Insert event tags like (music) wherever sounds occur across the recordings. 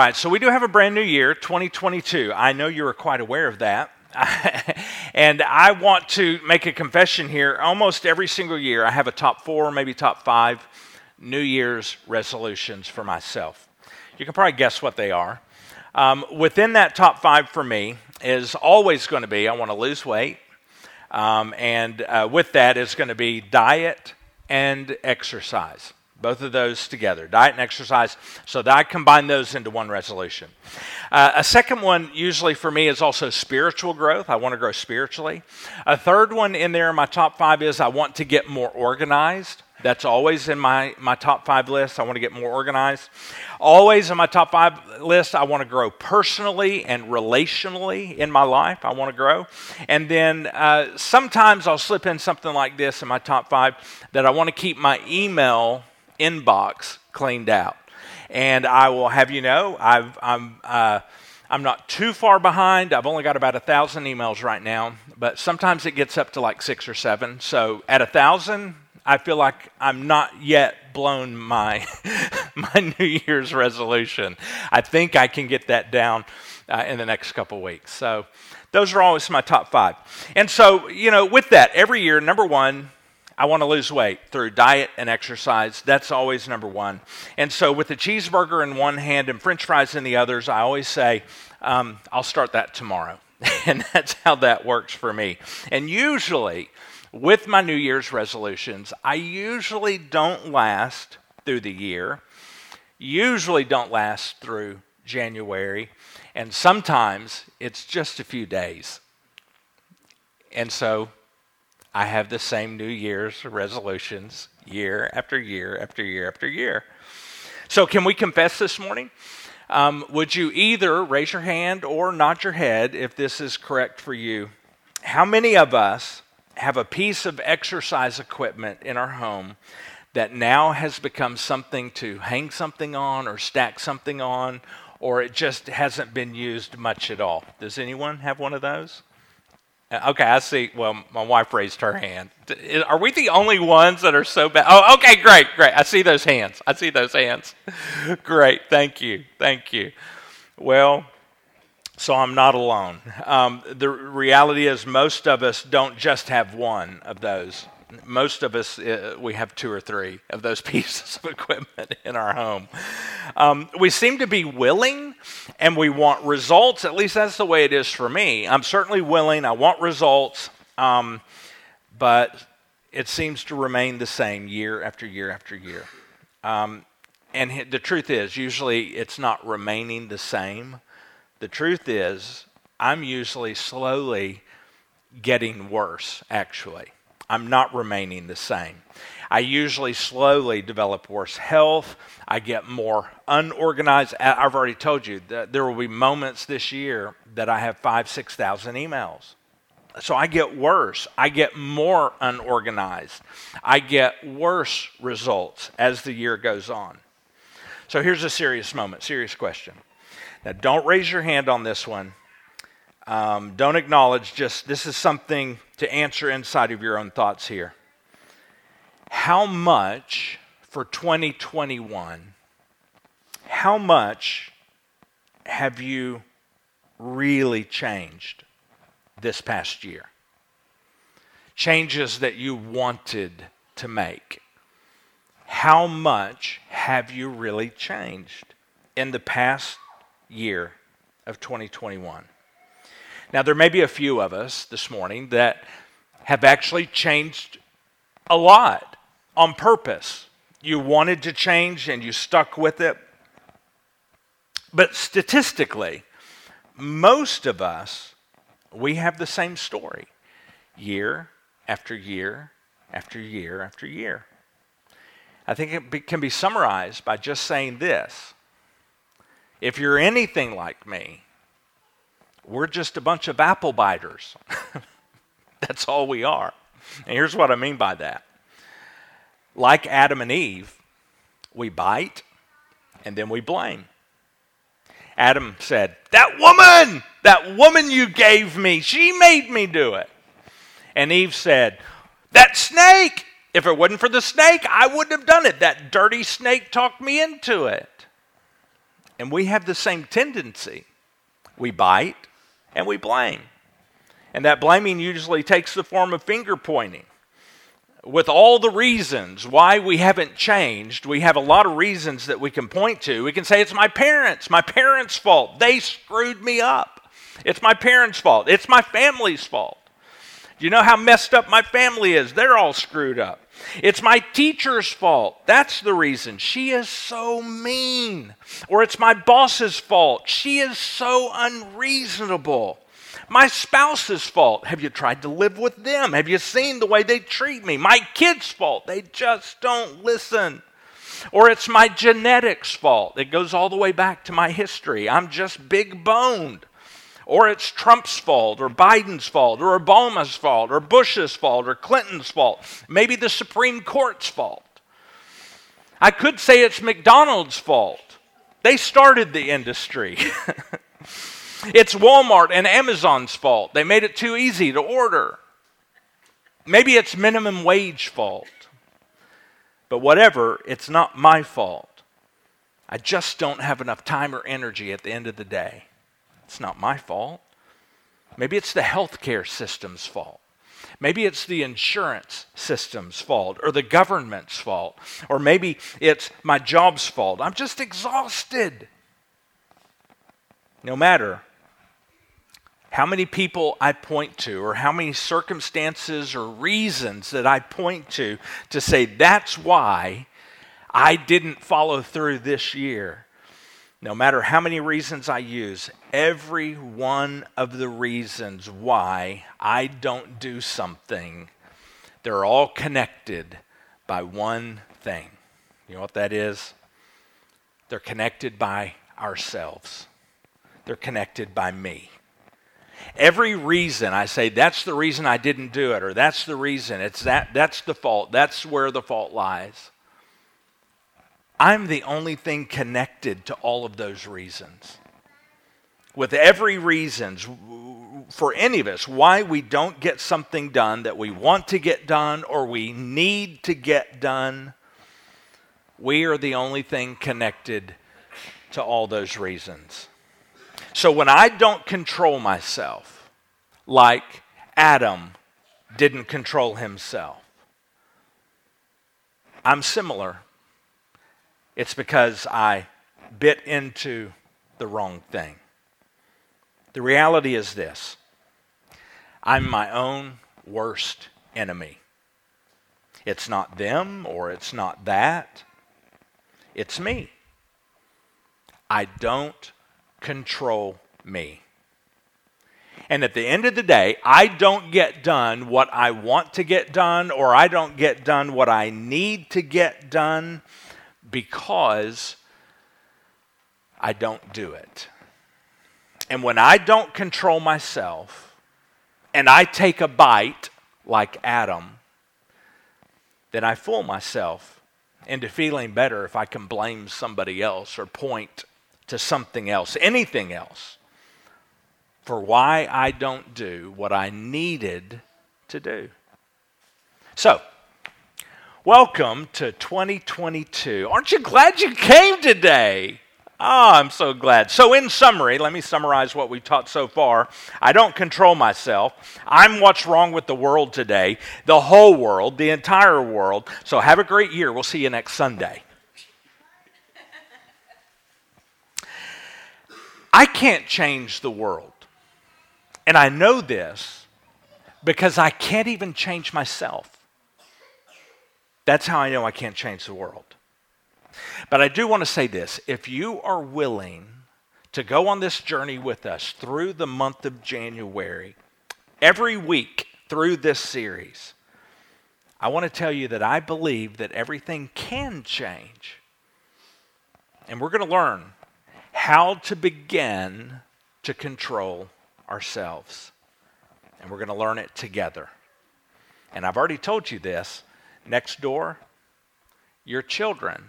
Right, so we do have a brand new year, 2022. I know you are quite aware of that. (laughs) and I want to make a confession here. Almost every single year, I have a top four, maybe top five New Year's resolutions for myself. You can probably guess what they are. Um, within that top five for me is always going to be I want to lose weight. Um, and uh, with that is going to be diet and exercise. Both of those together, diet and exercise. So that I combine those into one resolution. Uh, a second one, usually for me, is also spiritual growth. I want to grow spiritually. A third one in there in my top five is I want to get more organized. That's always in my, my top five list. I want to get more organized. Always in my top five list, I want to grow personally and relationally in my life. I want to grow. And then uh, sometimes I'll slip in something like this in my top five that I want to keep my email inbox cleaned out. And I will have you know, I've, I'm, uh, I'm not too far behind. I've only got about a thousand emails right now, but sometimes it gets up to like six or seven. So at a thousand, I feel like I'm not yet blown my (laughs) my New Year's resolution. I think I can get that down uh, in the next couple weeks. So those are always my top five. And so you know, with that, every year, number one, I want to lose weight through diet and exercise. That's always number one. And so, with the cheeseburger in one hand and french fries in the others, I always say, um, I'll start that tomorrow. (laughs) and that's how that works for me. And usually, with my New Year's resolutions, I usually don't last through the year, usually don't last through January, and sometimes it's just a few days. And so I have the same New Year's resolutions year after year after year after year. So, can we confess this morning? Um, would you either raise your hand or nod your head if this is correct for you? How many of us have a piece of exercise equipment in our home that now has become something to hang something on or stack something on, or it just hasn't been used much at all? Does anyone have one of those? Uh, okay, I see. Well, my wife raised her hand. Are we the only ones that are so bad? Oh, okay, great, great. I see those hands. I see those hands. (laughs) great, thank you, thank you. Well, so I'm not alone. Um, the reality is, most of us don't just have one of those. Most of us, uh, we have two or three of those (laughs) pieces of equipment in our home. Um, we seem to be willing and we want results. At least that's the way it is for me. I'm certainly willing, I want results, um, but it seems to remain the same year after year after year. Um, and the truth is, usually it's not remaining the same. The truth is, I'm usually slowly getting worse, actually. I'm not remaining the same. I usually slowly develop worse health. I get more unorganized. I've already told you that there will be moments this year that I have five, 6,000 emails. So I get worse. I get more unorganized. I get worse results as the year goes on. So here's a serious moment, serious question. Now, don't raise your hand on this one. Um, don't acknowledge, just this is something to answer inside of your own thoughts here. How much for 2021, how much have you really changed this past year? Changes that you wanted to make. How much have you really changed in the past year of 2021? Now, there may be a few of us this morning that have actually changed a lot on purpose. You wanted to change and you stuck with it. But statistically, most of us, we have the same story year after year after year after year. I think it can be summarized by just saying this if you're anything like me, we're just a bunch of apple biters. (laughs) That's all we are. And here's what I mean by that. Like Adam and Eve, we bite and then we blame. Adam said, That woman, that woman you gave me, she made me do it. And Eve said, That snake, if it wasn't for the snake, I wouldn't have done it. That dirty snake talked me into it. and we have the same tendency. We bite and we blame. And that blaming usually takes the form of finger pointing. With all the reasons why we haven't changed, we have a lot of reasons that we can point to. We can say, It's my parents, my parents' fault. They screwed me up. It's my parents' fault. It's my family's fault. You know how messed up my family is? They're all screwed up. It's my teacher's fault. That's the reason. She is so mean. Or it's my boss's fault. She is so unreasonable. My spouse's fault. Have you tried to live with them? Have you seen the way they treat me? My kid's fault. They just don't listen. Or it's my genetics fault. It goes all the way back to my history. I'm just big boned or it's Trump's fault, or Biden's fault, or Obama's fault, or Bush's fault, or Clinton's fault, maybe the Supreme Court's fault. I could say it's McDonald's fault. They started the industry. (laughs) it's Walmart and Amazon's fault. They made it too easy to order. Maybe it's minimum wage fault. But whatever, it's not my fault. I just don't have enough time or energy at the end of the day. It's not my fault. Maybe it's the healthcare system's fault. Maybe it's the insurance system's fault or the government's fault. Or maybe it's my job's fault. I'm just exhausted. No matter how many people I point to, or how many circumstances or reasons that I point to to say that's why I didn't follow through this year, no matter how many reasons I use, every one of the reasons why I don't do something, they're all connected by one thing. You know what that is? They're connected by ourselves, they're connected by me. Every reason I say that's the reason I didn't do it, or that's the reason, it's that, that's the fault, that's where the fault lies. I'm the only thing connected to all of those reasons. With every reasons for any of us why we don't get something done that we want to get done or we need to get done, we are the only thing connected to all those reasons. So when I don't control myself, like Adam didn't control himself, I'm similar it's because I bit into the wrong thing. The reality is this I'm my own worst enemy. It's not them or it's not that, it's me. I don't control me. And at the end of the day, I don't get done what I want to get done, or I don't get done what I need to get done because I don't do it. And when I don't control myself and I take a bite like Adam, then I fool myself into feeling better if I can blame somebody else or point to something else, anything else, for why I don't do what I needed to do. So, Welcome to 2022. Aren't you glad you came today? Oh, I'm so glad. So, in summary, let me summarize what we've taught so far. I don't control myself. I'm what's wrong with the world today, the whole world, the entire world. So, have a great year. We'll see you next Sunday. I can't change the world. And I know this because I can't even change myself. That's how I know I can't change the world. But I do want to say this if you are willing to go on this journey with us through the month of January, every week through this series, I want to tell you that I believe that everything can change. And we're going to learn how to begin to control ourselves. And we're going to learn it together. And I've already told you this Next door, your children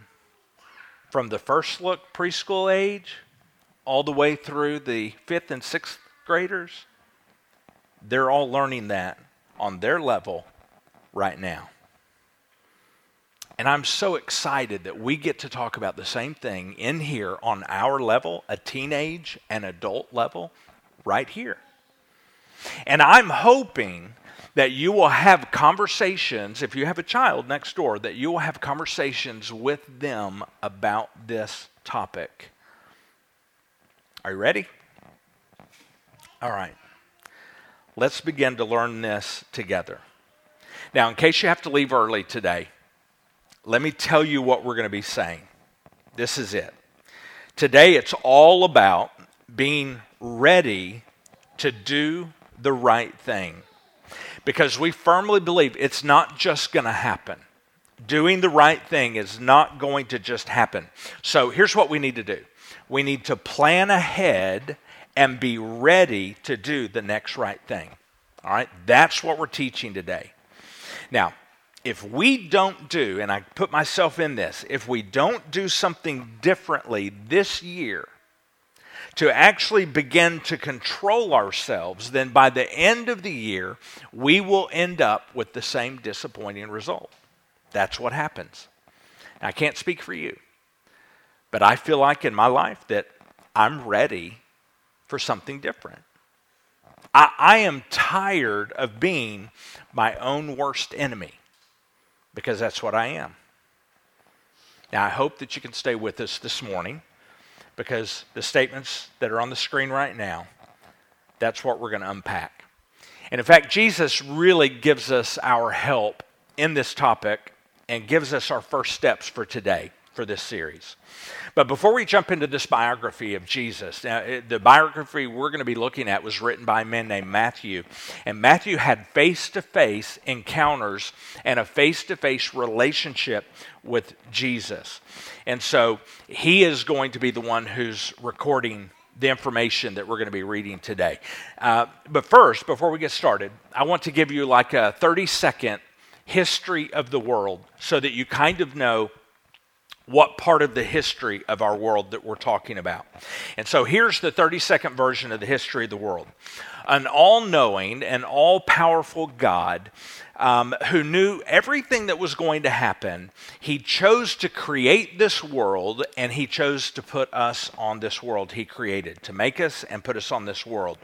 from the first look preschool age all the way through the fifth and sixth graders, they're all learning that on their level right now. And I'm so excited that we get to talk about the same thing in here on our level, a teenage and adult level, right here. And I'm hoping that you will have conversations, if you have a child next door, that you will have conversations with them about this topic. Are you ready? All right. Let's begin to learn this together. Now, in case you have to leave early today, let me tell you what we're going to be saying. This is it. Today, it's all about being ready to do the right thing. Because we firmly believe it's not just going to happen. Doing the right thing is not going to just happen. So here's what we need to do we need to plan ahead and be ready to do the next right thing. All right? That's what we're teaching today. Now, if we don't do, and I put myself in this, if we don't do something differently this year to actually begin to control ourselves, then by the end of the year, we will end up with the same disappointing result. That's what happens. I can't speak for you, but I feel like in my life that I'm ready for something different. I, I am tired of being my own worst enemy because that's what I am. Now, I hope that you can stay with us this morning because the statements that are on the screen right now, that's what we're going to unpack. And in fact, Jesus really gives us our help in this topic and gives us our first steps for today for this series. But before we jump into this biography of Jesus, now, the biography we're going to be looking at was written by a man named Matthew. And Matthew had face to face encounters and a face to face relationship with Jesus. And so he is going to be the one who's recording the information that we're going to be reading today. Uh, but first, before we get started, I want to give you like a 30 second history of the world so that you kind of know what part of the history of our world that we're talking about. And so here's the 30 second version of the history of the world. An all knowing and all powerful God um, who knew everything that was going to happen, he chose to create this world and he chose to put us on this world he created, to make us and put us on this world.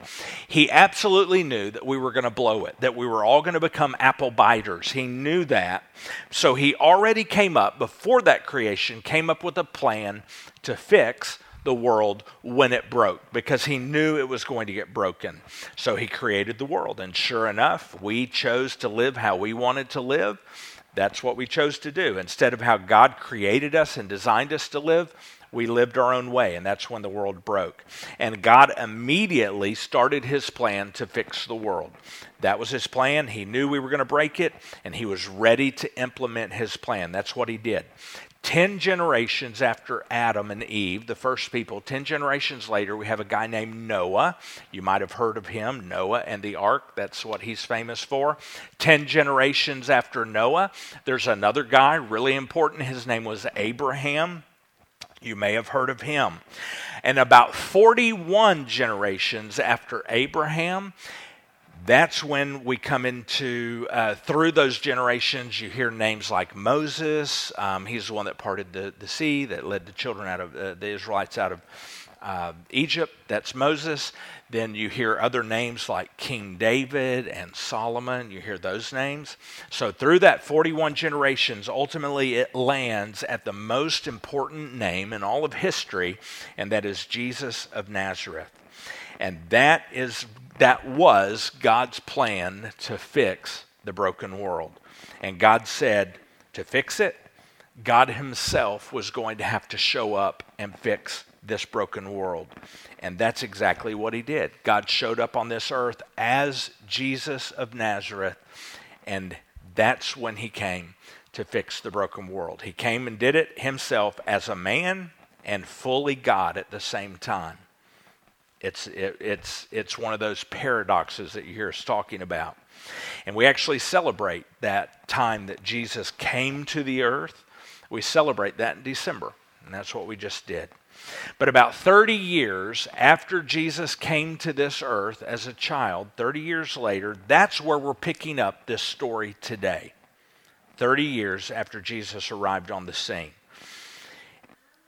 He absolutely knew that we were going to blow it, that we were all going to become apple biters. He knew that. So he already came up, before that creation, came up with a plan to fix the world when it broke because he knew it was going to get broken. So he created the world. And sure enough, we chose to live how we wanted to live. That's what we chose to do. Instead of how God created us and designed us to live, we lived our own way, and that's when the world broke. And God immediately started his plan to fix the world. That was his plan. He knew we were going to break it, and he was ready to implement his plan. That's what he did. 10 generations after Adam and Eve, the first people, 10 generations later, we have a guy named Noah. You might have heard of him, Noah and the ark. That's what he's famous for. 10 generations after Noah, there's another guy, really important. His name was Abraham. You may have heard of him. And about 41 generations after Abraham, that's when we come into, uh, through those generations, you hear names like Moses. Um, he's the one that parted the, the sea, that led the children out of, uh, the Israelites out of uh, Egypt. That's Moses. Then you hear other names like King David and Solomon. You hear those names. So through that 41 generations, ultimately it lands at the most important name in all of history, and that is Jesus of Nazareth. And that is that was God's plan to fix the broken world. And God said to fix it, God Himself was going to have to show up and fix this broken world. And that's exactly what He did. God showed up on this earth as Jesus of Nazareth, and that's when He came to fix the broken world. He came and did it Himself as a man and fully God at the same time. It's, it, it's, it's one of those paradoxes that you hear us talking about. And we actually celebrate that time that Jesus came to the earth. We celebrate that in December, and that's what we just did. But about 30 years after Jesus came to this earth as a child, 30 years later, that's where we're picking up this story today. 30 years after Jesus arrived on the scene.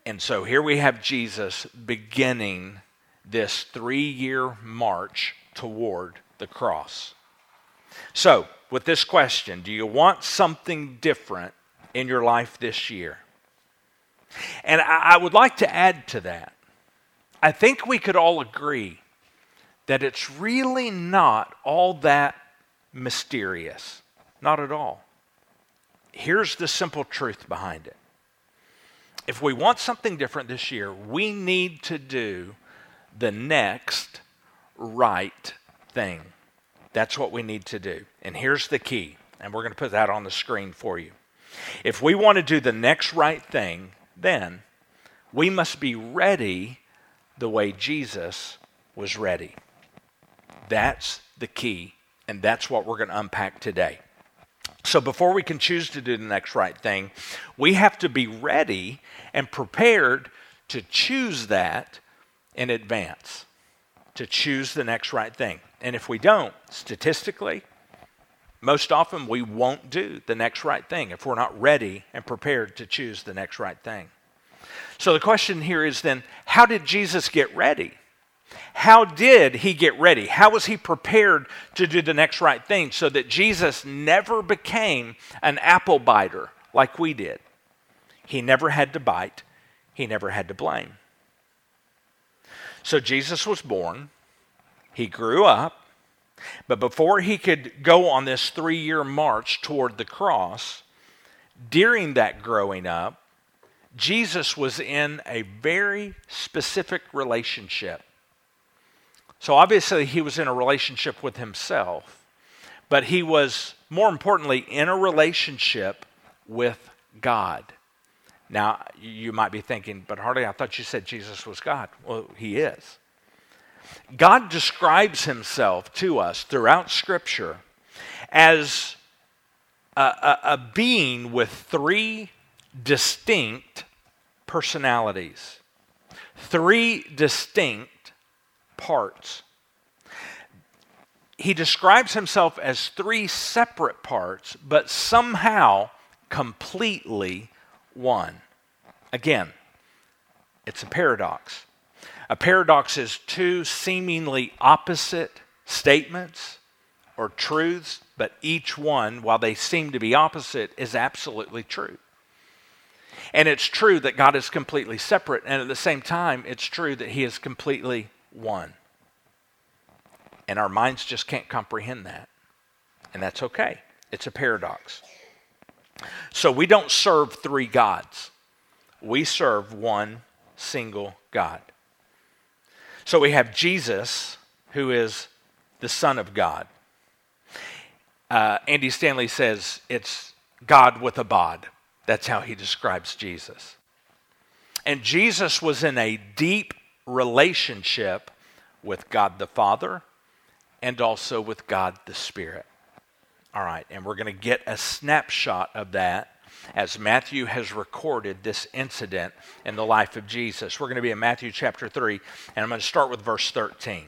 And so here we have Jesus beginning this three year march toward the cross. So, with this question, do you want something different in your life this year? And I, I would like to add to that. I think we could all agree that it's really not all that mysterious. Not at all. Here's the simple truth behind it. If we want something different this year, we need to do the next right thing. That's what we need to do. And here's the key, and we're going to put that on the screen for you. If we want to do the next right thing, then we must be ready the way Jesus was ready. That's the key, and that's what we're going to unpack today. So, before we can choose to do the next right thing, we have to be ready and prepared to choose that in advance, to choose the next right thing. And if we don't, statistically, most often we won't do the next right thing if we're not ready and prepared to choose the next right thing. So the question here is then how did Jesus get ready? How did he get ready? How was he prepared to do the next right thing so that Jesus never became an apple biter like we did? He never had to bite, he never had to blame. So Jesus was born, he grew up, but before he could go on this three year march toward the cross, during that growing up, Jesus was in a very specific relationship. So obviously, he was in a relationship with himself, but he was, more importantly, in a relationship with God. Now, you might be thinking, but Harley, I thought you said Jesus was God. Well, he is. God describes himself to us throughout Scripture as a, a, a being with three distinct personalities, three distinct parts. He describes himself as three separate parts, but somehow completely one. Again, it's a paradox. A paradox is two seemingly opposite statements or truths, but each one, while they seem to be opposite, is absolutely true. And it's true that God is completely separate, and at the same time, it's true that He is completely one. And our minds just can't comprehend that. And that's okay, it's a paradox. So we don't serve three gods, we serve one single God. So we have Jesus, who is the Son of God. Uh, Andy Stanley says it's God with a bod. That's how he describes Jesus. And Jesus was in a deep relationship with God the Father and also with God the Spirit. All right, and we're going to get a snapshot of that as Matthew has recorded this incident in the life of Jesus. We're going to be in Matthew chapter 3, and I'm going to start with verse 13.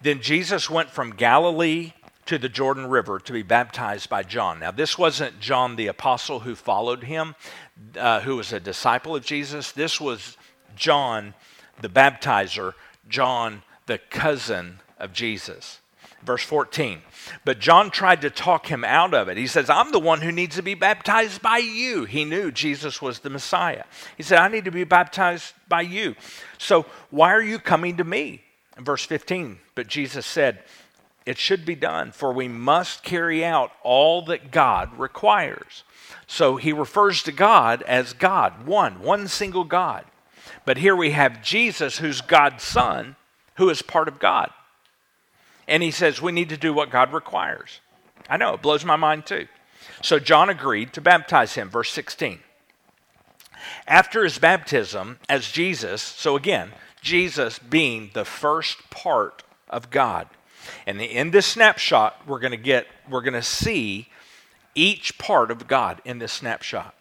Then Jesus went from Galilee to the Jordan River to be baptized by John. Now, this wasn't John the apostle who followed him, uh, who was a disciple of Jesus. This was John the baptizer, John the cousin of Jesus. Verse 14. But John tried to talk him out of it. He says, I'm the one who needs to be baptized by you. He knew Jesus was the Messiah. He said, I need to be baptized by you. So why are you coming to me? In verse 15, but Jesus said, It should be done, for we must carry out all that God requires. So he refers to God as God, one, one single God. But here we have Jesus, who's God's Son, who is part of God. And he says, We need to do what God requires. I know, it blows my mind too. So John agreed to baptize him. Verse 16. After his baptism, as Jesus, so again, Jesus being the first part of God. And in this snapshot, we're going to get, we're going to see each part of God in this snapshot.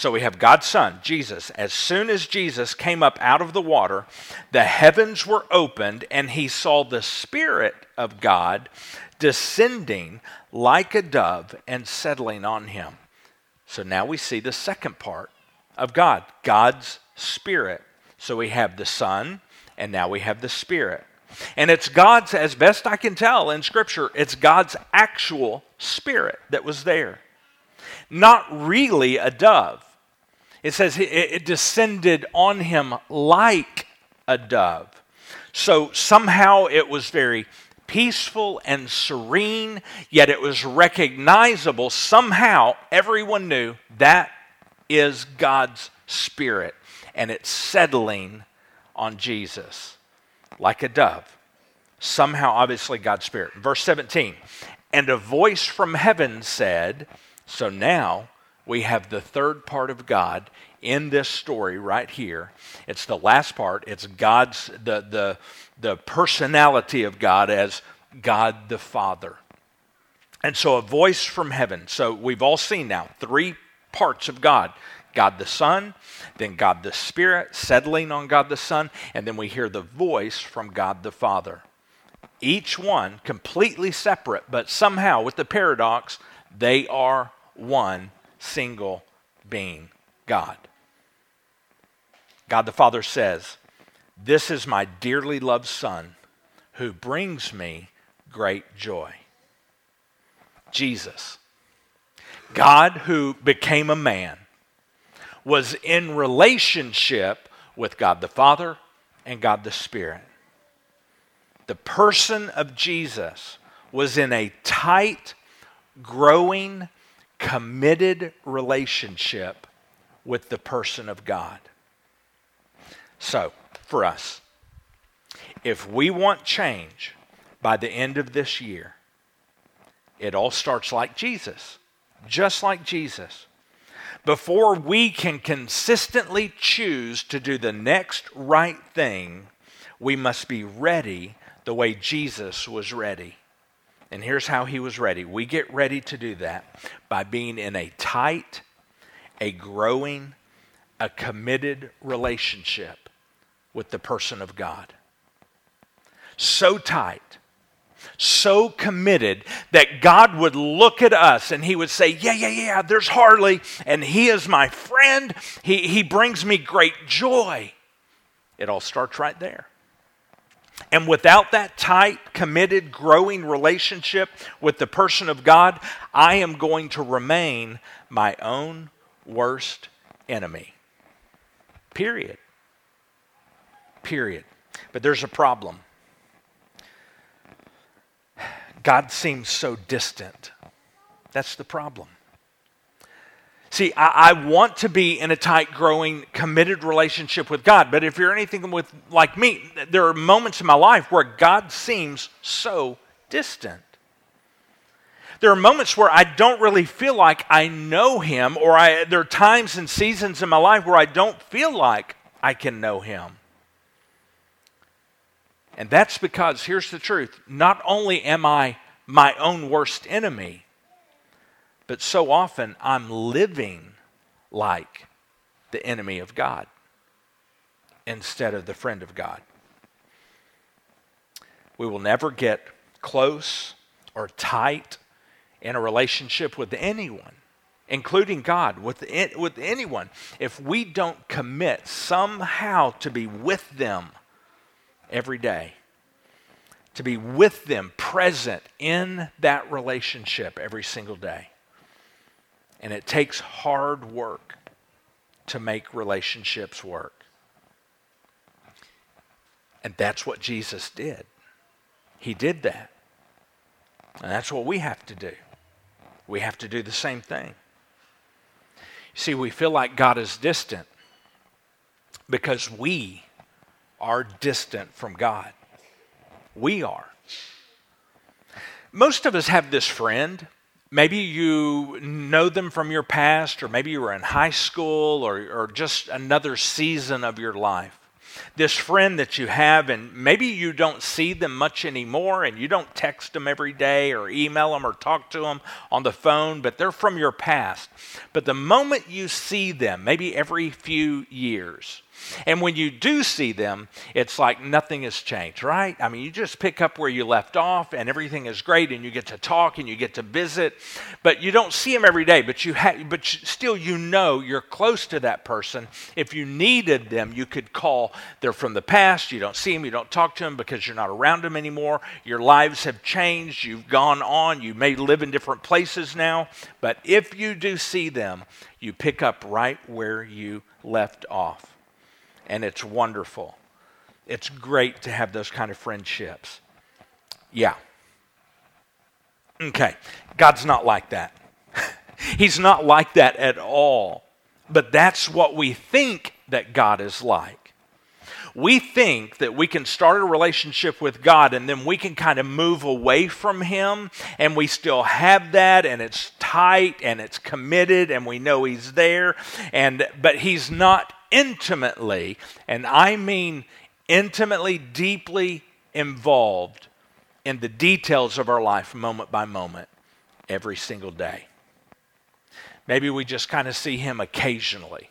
So we have God's Son, Jesus. As soon as Jesus came up out of the water, the heavens were opened, and he saw the Spirit of God descending like a dove and settling on him. So now we see the second part of God, God's Spirit. So we have the Son, and now we have the Spirit. And it's God's, as best I can tell in Scripture, it's God's actual Spirit that was there. Not really a dove. It says it descended on him like a dove. So somehow it was very peaceful and serene, yet it was recognizable. Somehow everyone knew that is God's Spirit, and it's settling on Jesus like a dove. Somehow, obviously, God's Spirit. Verse 17, and a voice from heaven said, So now we have the third part of God in this story right here. It's the last part. It's God's the the the personality of God as God the Father. And so a voice from heaven. So we've all seen now three parts of God. God the Son, then God the Spirit settling on God the Son, and then we hear the voice from God the Father. Each one completely separate, but somehow with the paradox, they are one single being God. God the Father says, This is my dearly loved Son who brings me great joy. Jesus, God who became a man, was in relationship with God the Father and God the Spirit. The person of Jesus was in a tight, growing, committed relationship with the person of God. So, for us, if we want change by the end of this year, it all starts like Jesus, just like Jesus. Before we can consistently choose to do the next right thing, we must be ready the way Jesus was ready. And here's how he was ready. We get ready to do that by being in a tight, a growing, a committed relationship with the person of God. So tight, so committed that God would look at us and He would say, Yeah, yeah, yeah, there's Harley, and He is my friend. He, he brings me great joy. It all starts right there. And without that tight, committed, growing relationship with the person of God, I am going to remain my own worst enemy. Period. Period. But there's a problem. God seems so distant. That's the problem. See, I, I, want to be in a tight, growing, committed relationship with God, but if you're anything with, like me, there are moments in my life where God seems so distant. There are moments where I don't really feel like I know Him, or I, there are times and seasons in my life where I don't feel like I can know Him. And that's because, here's the truth not only am I my own worst enemy, but so often I'm living like the enemy of God instead of the friend of God. We will never get close or tight in a relationship with anyone, including God, with, with anyone, if we don't commit somehow to be with them every day. To be with them, present in that relationship every single day. And it takes hard work to make relationships work. And that's what Jesus did. He did that. And that's what we have to do. We have to do the same thing. See, we feel like God is distant because we are distant from God. We are. Most of us have this friend. Maybe you know them from your past, or maybe you were in high school, or, or just another season of your life. This friend that you have, and maybe you don't see them much anymore, and you don't text them every day, or email them, or talk to them on the phone, but they're from your past. But the moment you see them, maybe every few years, And when you do see them, it's like nothing has changed, right? I mean, you just pick up where you left off and everything is great and you get to talk and you get to visit, but you don't see them every day, but you ha- but still you know you're close to that person. If you needed them, you could call. They're from the past, you don't see them, you don't talk to them because you're not around them anymore. Your lives have changed, you've gone on, you may live in different places now, but if you do see them, you pick up right where you left off. And it's wonderful. It's great to have those kind of friendships. Yeah. Okay. God's not like that. (laughs) He's not like that at all. But that's what we think that God is like we think that we can start a relationship with God and then we can kind of move away from Him and we still have that and it's tight and it's committed and we know He's there. And, but He's not intimately, and I mean intimately, deeply involved in the details of our life moment by moment every single day. Maybe we just kind of see Him occasionally,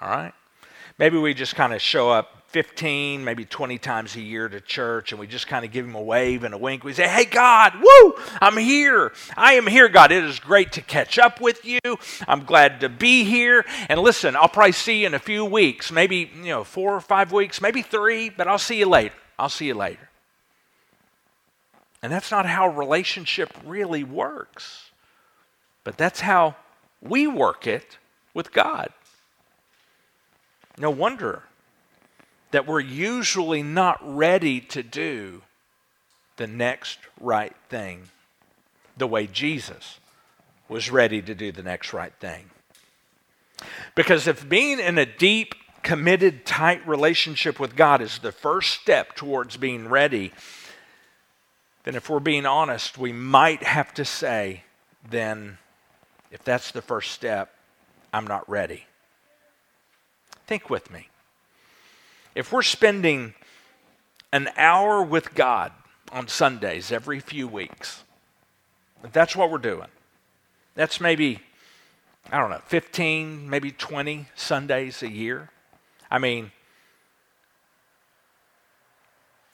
all right? Maybe we just kind of show up 15, maybe 20 times a year to church, and we just kind of give him a wave and a wink. We say, Hey, God, woo, I'm here. I am here, God. It is great to catch up with you. I'm glad to be here. And listen, I'll probably see you in a few weeks, maybe, you know, four or five weeks, maybe three, but I'll see you later. I'll see you later. And that's not how relationship really works. But that's how we work it with God. No wonder that we're usually not ready to do the next right thing the way Jesus was ready to do the next right thing. Because if being in a deep, committed, tight relationship with God is the first step towards being ready, then if we're being honest, we might have to say, then, if that's the first step, I'm not ready. Think with me if we're spending an hour with God on Sundays every few weeks, that's what we're doing, that's maybe, I don't know, 15, maybe 20 Sundays a year. I mean,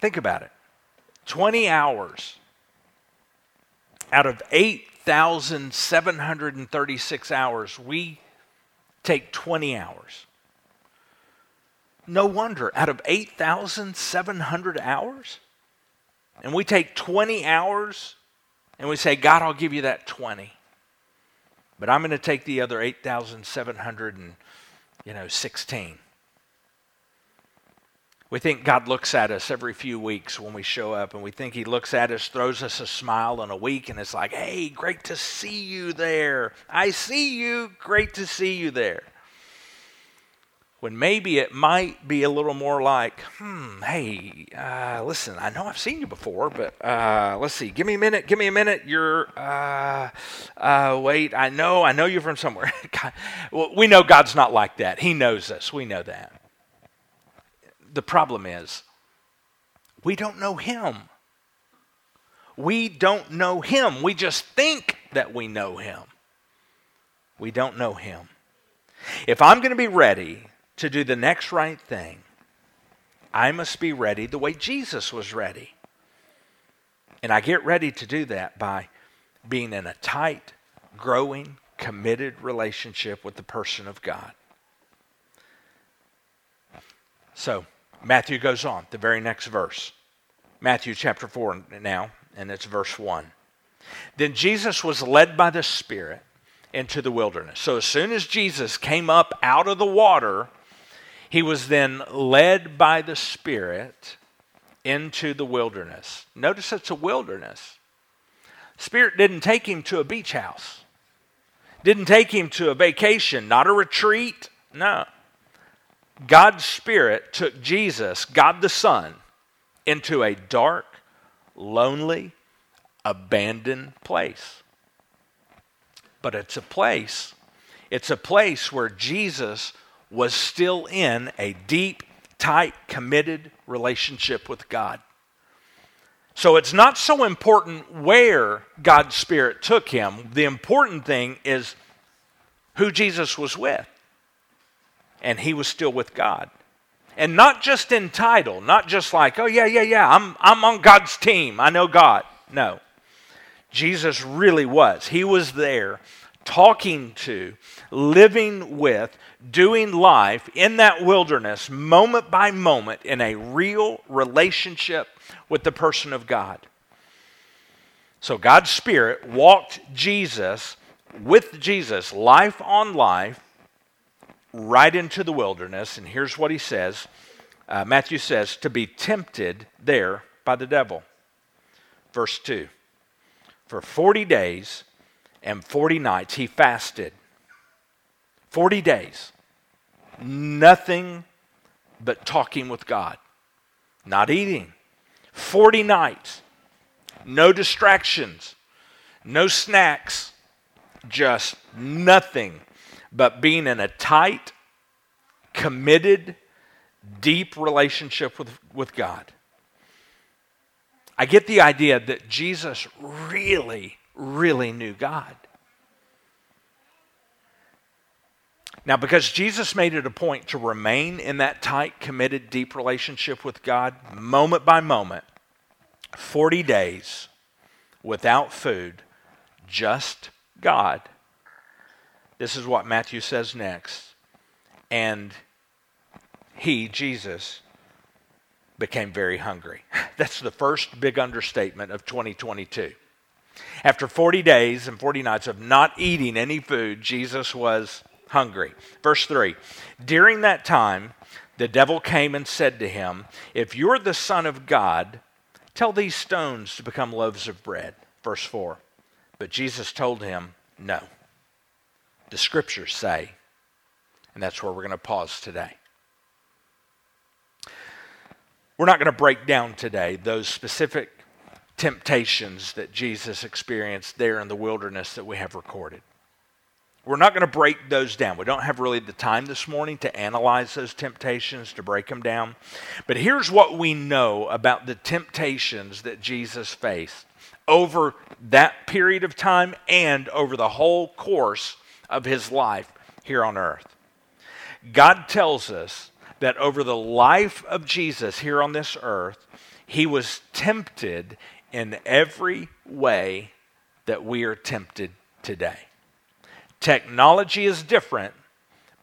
think about it. 20 hours out of 8,736 hours, we take 20 hours no wonder, out of 8,700 hours, and we take 20 hours and we say, God, I'll give you that 20. But I'm going to take the other 8,700 and, you know, 16. We think God looks at us every few weeks when we show up, and we think He looks at us, throws us a smile in a week, and it's like, hey, great to see you there. I see you. Great to see you there when maybe it might be a little more like, hmm, hey, uh, listen, I know I've seen you before, but uh, let's see, give me a minute, give me a minute. You're, uh, uh wait, I know, I know you're from somewhere. (laughs) well, we know God's not like that. He knows us. We know that. The problem is, we don't know Him. We don't know Him. We just think that we know Him. We don't know Him. If I'm going to be ready to do the next right thing, I must be ready the way Jesus was ready. And I get ready to do that by being in a tight, growing, committed relationship with the person of God. So, Matthew goes on, the very next verse. Matthew chapter 4 now, and it's verse 1. Then Jesus was led by the Spirit into the wilderness. So, as soon as Jesus came up out of the water, he was then led by the Spirit into the wilderness. Notice it's a wilderness. Spirit didn't take him to a beach house, didn't take him to a vacation, not a retreat. No. God's Spirit took Jesus, God the Son, into a dark, lonely, abandoned place. But it's a place, it's a place where Jesus was still in a deep, tight, committed relationship with God. So it's not so important where God's Spirit took him. The important thing is who Jesus was with. And he was still with God. And not just in title, not just like, oh, yeah, yeah, yeah, I'm, I'm on God's team. I know God. No. Jesus really was. He was there talking to, living with, doing life in that wilderness, moment by moment, in a real relationship with the person of God. So God's Spirit walked Jesus with Jesus, life on life, right into the wilderness. And here's what he says uh, Matthew says, to be tempted there by the devil. Verse 2 For 40 days and 40 nights he fasted. 40 days. Nothing but talking with God, not eating. 40 nights. No distractions, no snacks, just nothing but being in a tight, committed, deep relationship with, with God. I get the idea that Jesus really, really knew God. Now, because Jesus made it a point to remain in that tight, committed, deep relationship with God, moment by moment, 40 days without food, just God. This is what Matthew says next. And he, Jesus, became very hungry. (laughs) That's the first big understatement of 2022. After 40 days and 40 nights of not eating any food, Jesus was hungry. Verse 3 During that time, the devil came and said to him, If you're the Son of God, tell these stones to become loaves of bread. Verse 4 But Jesus told him, No. The scriptures say, and that's where we're going to pause today. We're not going to break down today those specific temptations that Jesus experienced there in the wilderness that we have recorded. We're not going to break those down. We don't have really the time this morning to analyze those temptations, to break them down. But here's what we know about the temptations that Jesus faced over that period of time and over the whole course of his life here on earth. God tells us that over the life of Jesus here on this earth, he was tempted in every way that we are tempted today. Technology is different,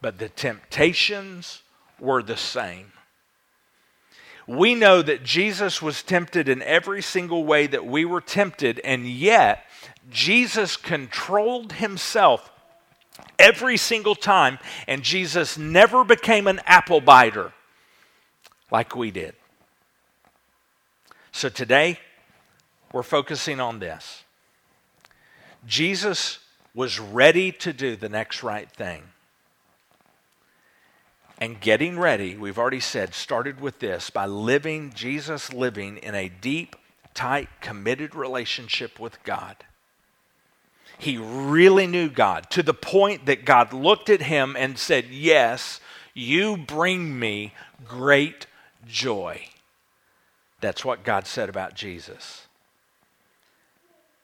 but the temptations were the same. We know that Jesus was tempted in every single way that we were tempted, and yet Jesus controlled himself every single time, and Jesus never became an apple biter like we did. So today, we're focusing on this. Jesus was ready to do the next right thing. And getting ready, we've already said, started with this by living, Jesus living in a deep, tight, committed relationship with God. He really knew God to the point that God looked at him and said, Yes, you bring me great joy. That's what God said about Jesus.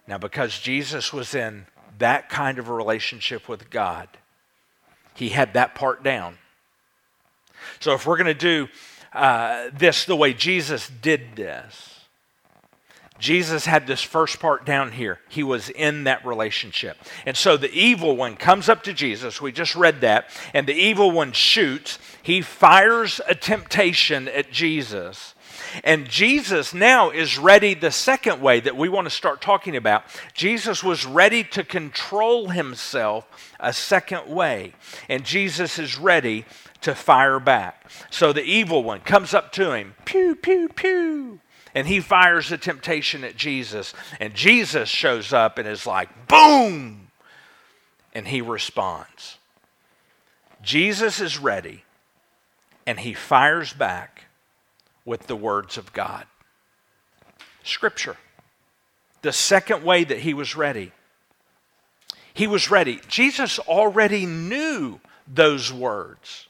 Now, because Jesus was in that kind of a relationship with God. He had that part down. So if we're going to do uh, this the way Jesus did this, Jesus had this first part down here. He was in that relationship. And so the evil one comes up to Jesus. We just read that. And the evil one shoots. He fires a temptation at Jesus. And Jesus now is ready the second way that we want to start talking about. Jesus was ready to control himself a second way. And Jesus is ready to fire back. So the evil one comes up to him, pew, pew, pew. And he fires a temptation at Jesus. And Jesus shows up and is like, boom! And he responds. Jesus is ready and he fires back with the words of God. Scripture. The second way that he was ready. He was ready. Jesus already knew those words.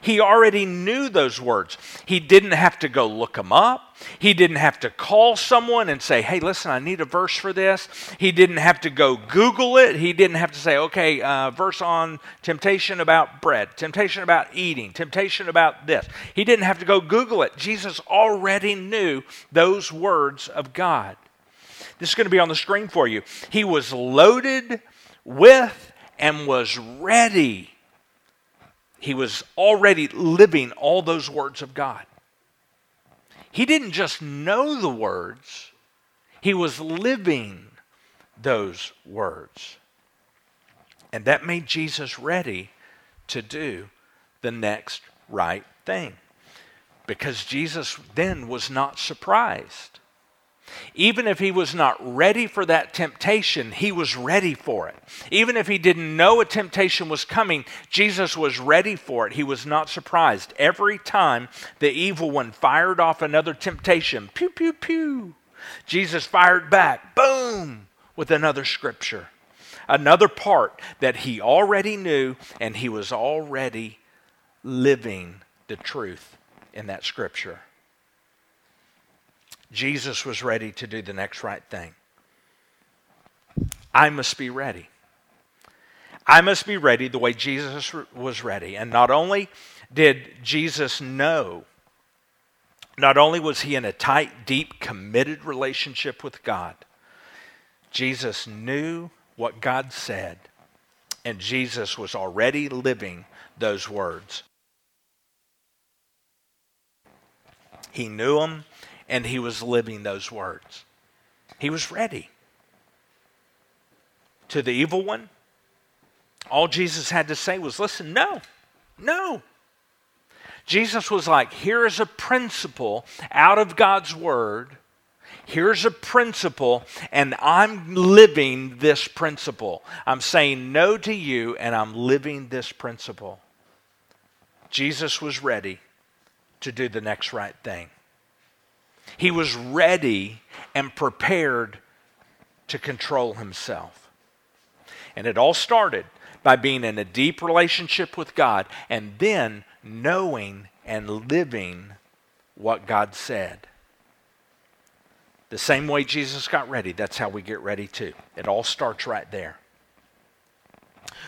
He already knew those words. He didn't have to go look them up. He didn't have to call someone and say, hey, listen, I need a verse for this. He didn't have to go Google it. He didn't have to say, okay, uh, verse on temptation about bread, temptation about eating, temptation about this. He didn't have to go Google it. Jesus already knew those words of God. This is going to be on the screen for you. He was loaded with and was ready he was already living all those words of God. He didn't just know the words, he was living those words. And that made Jesus ready to do the next right thing. Because Jesus then was not surprised. Even if he was not ready for that temptation, he was ready for it. Even if he didn't know a temptation was coming, Jesus was ready for it. He was not surprised. Every time the evil one fired off another temptation, pew, pew, pew, Jesus fired back, boom, with another scripture. Another part that he already knew, and he was already living the truth in that scripture. Jesus was ready to do the next right thing. I must be ready. I must be ready the way Jesus was ready. And not only did Jesus know, not only was he in a tight, deep, committed relationship with God, Jesus knew what God said, and Jesus was already living those words. He knew them, and he was living those words. He was ready. To the evil one, all Jesus had to say was, Listen, no, no. Jesus was like, Here is a principle out of God's word. Here's a principle, and I'm living this principle. I'm saying no to you, and I'm living this principle. Jesus was ready to do the next right thing. He was ready and prepared to control himself. And it all started by being in a deep relationship with God and then knowing and living what God said. The same way Jesus got ready, that's how we get ready too. It all starts right there.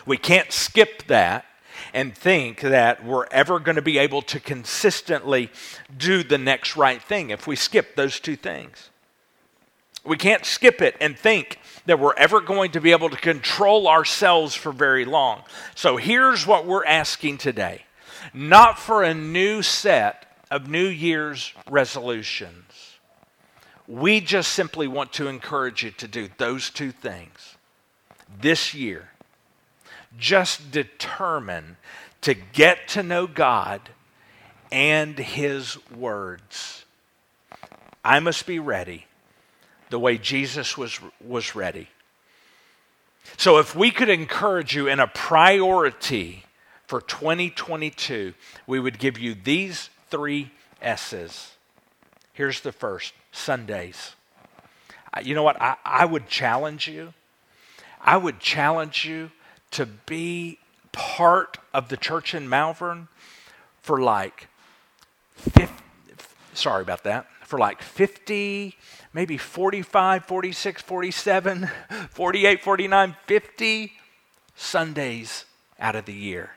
We can't skip that and think that we're ever going to be able to consistently do the next right thing if we skip those two things. We can't skip it and think that we're ever going to be able to control ourselves for very long. So here's what we're asking today not for a new set of New Year's resolutions. We just simply want to encourage you to do those two things this year just determine to get to know God and His words. I must be ready the way Jesus was, was ready. So, if we could encourage you in a priority for 2022, we would give you these three S's. Here's the first Sundays. You know what? I, I would challenge you. I would challenge you to be part of the church in Malvern for like 50, sorry about that, for like 50, maybe 45, 46, 47, 48, 49, 50 Sundays out of the year.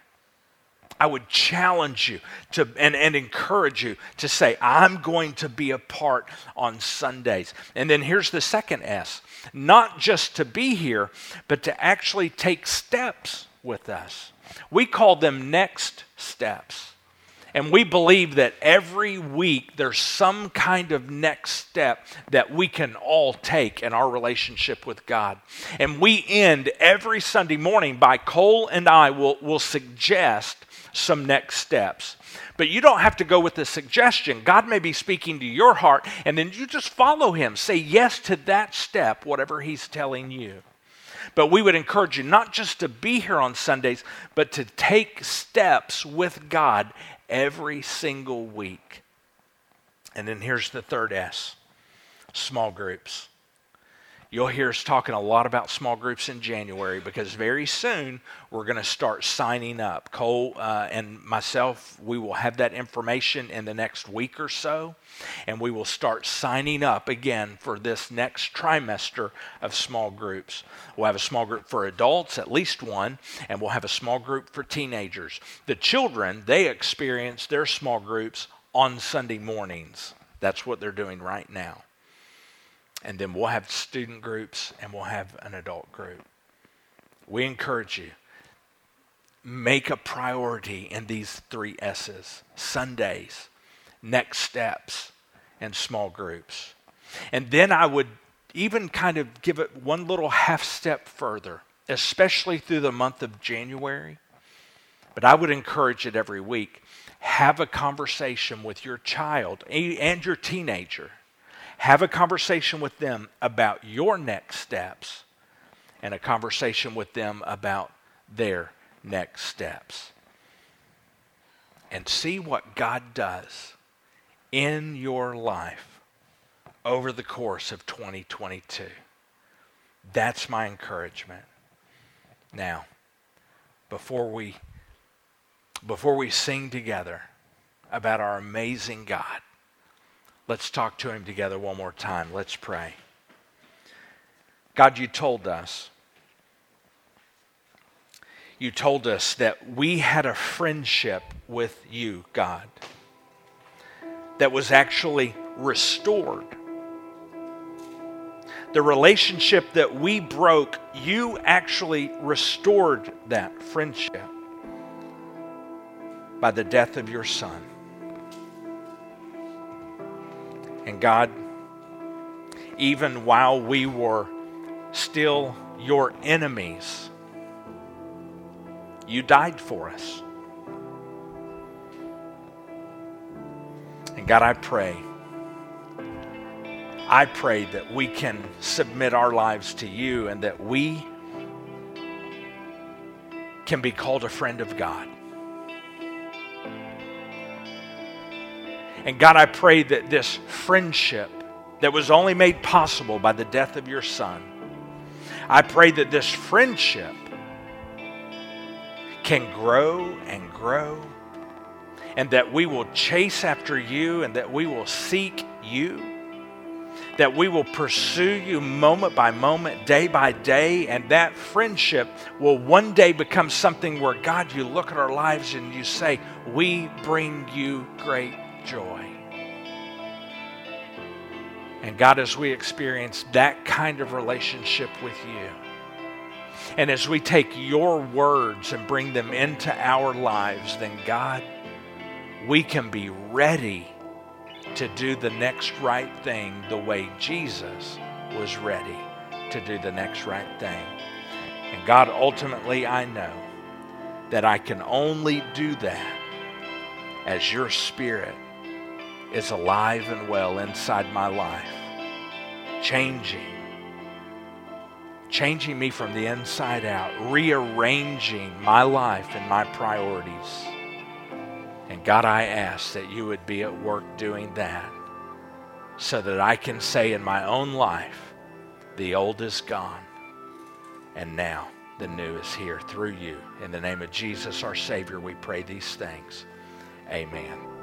I would challenge you to and, and encourage you to say, I'm going to be a part on Sundays. And then here's the second S not just to be here, but to actually take steps with us. We call them next steps. And we believe that every week there's some kind of next step that we can all take in our relationship with God. And we end every Sunday morning by Cole and I will, will suggest some next steps. But you don't have to go with the suggestion. God may be speaking to your heart, and then you just follow Him. Say yes to that step, whatever He's telling you. But we would encourage you not just to be here on Sundays, but to take steps with God every single week. And then here's the third S small groups. You'll hear us talking a lot about small groups in January because very soon we're going to start signing up. Cole uh, and myself, we will have that information in the next week or so, and we will start signing up again for this next trimester of small groups. We'll have a small group for adults, at least one, and we'll have a small group for teenagers. The children, they experience their small groups on Sunday mornings. That's what they're doing right now and then we'll have student groups and we'll have an adult group. We encourage you make a priority in these three S's Sundays, next steps, and small groups. And then I would even kind of give it one little half step further, especially through the month of January. But I would encourage it every week. Have a conversation with your child and your teenager have a conversation with them about your next steps and a conversation with them about their next steps. And see what God does in your life over the course of 2022. That's my encouragement. Now, before we before we sing together about our amazing God, Let's talk to him together one more time. Let's pray. God, you told us. You told us that we had a friendship with you, God, that was actually restored. The relationship that we broke, you actually restored that friendship by the death of your son. And God, even while we were still your enemies, you died for us. And God, I pray, I pray that we can submit our lives to you and that we can be called a friend of God. And God, I pray that this friendship that was only made possible by the death of your Son, I pray that this friendship can grow and grow, and that we will chase after you, and that we will seek you, that we will pursue you moment by moment, day by day, and that friendship will one day become something where, God, you look at our lives and you say, We bring you great joy. And God, as we experience that kind of relationship with you, and as we take your words and bring them into our lives, then God, we can be ready to do the next right thing the way Jesus was ready to do the next right thing. And God, ultimately, I know that I can only do that as your Spirit is alive and well inside my life, changing, changing me from the inside out, rearranging my life and my priorities. And God, I ask that you would be at work doing that so that I can say in my own life, the old is gone, and now the new is here through you. In the name of Jesus, our Savior, we pray these things. Amen.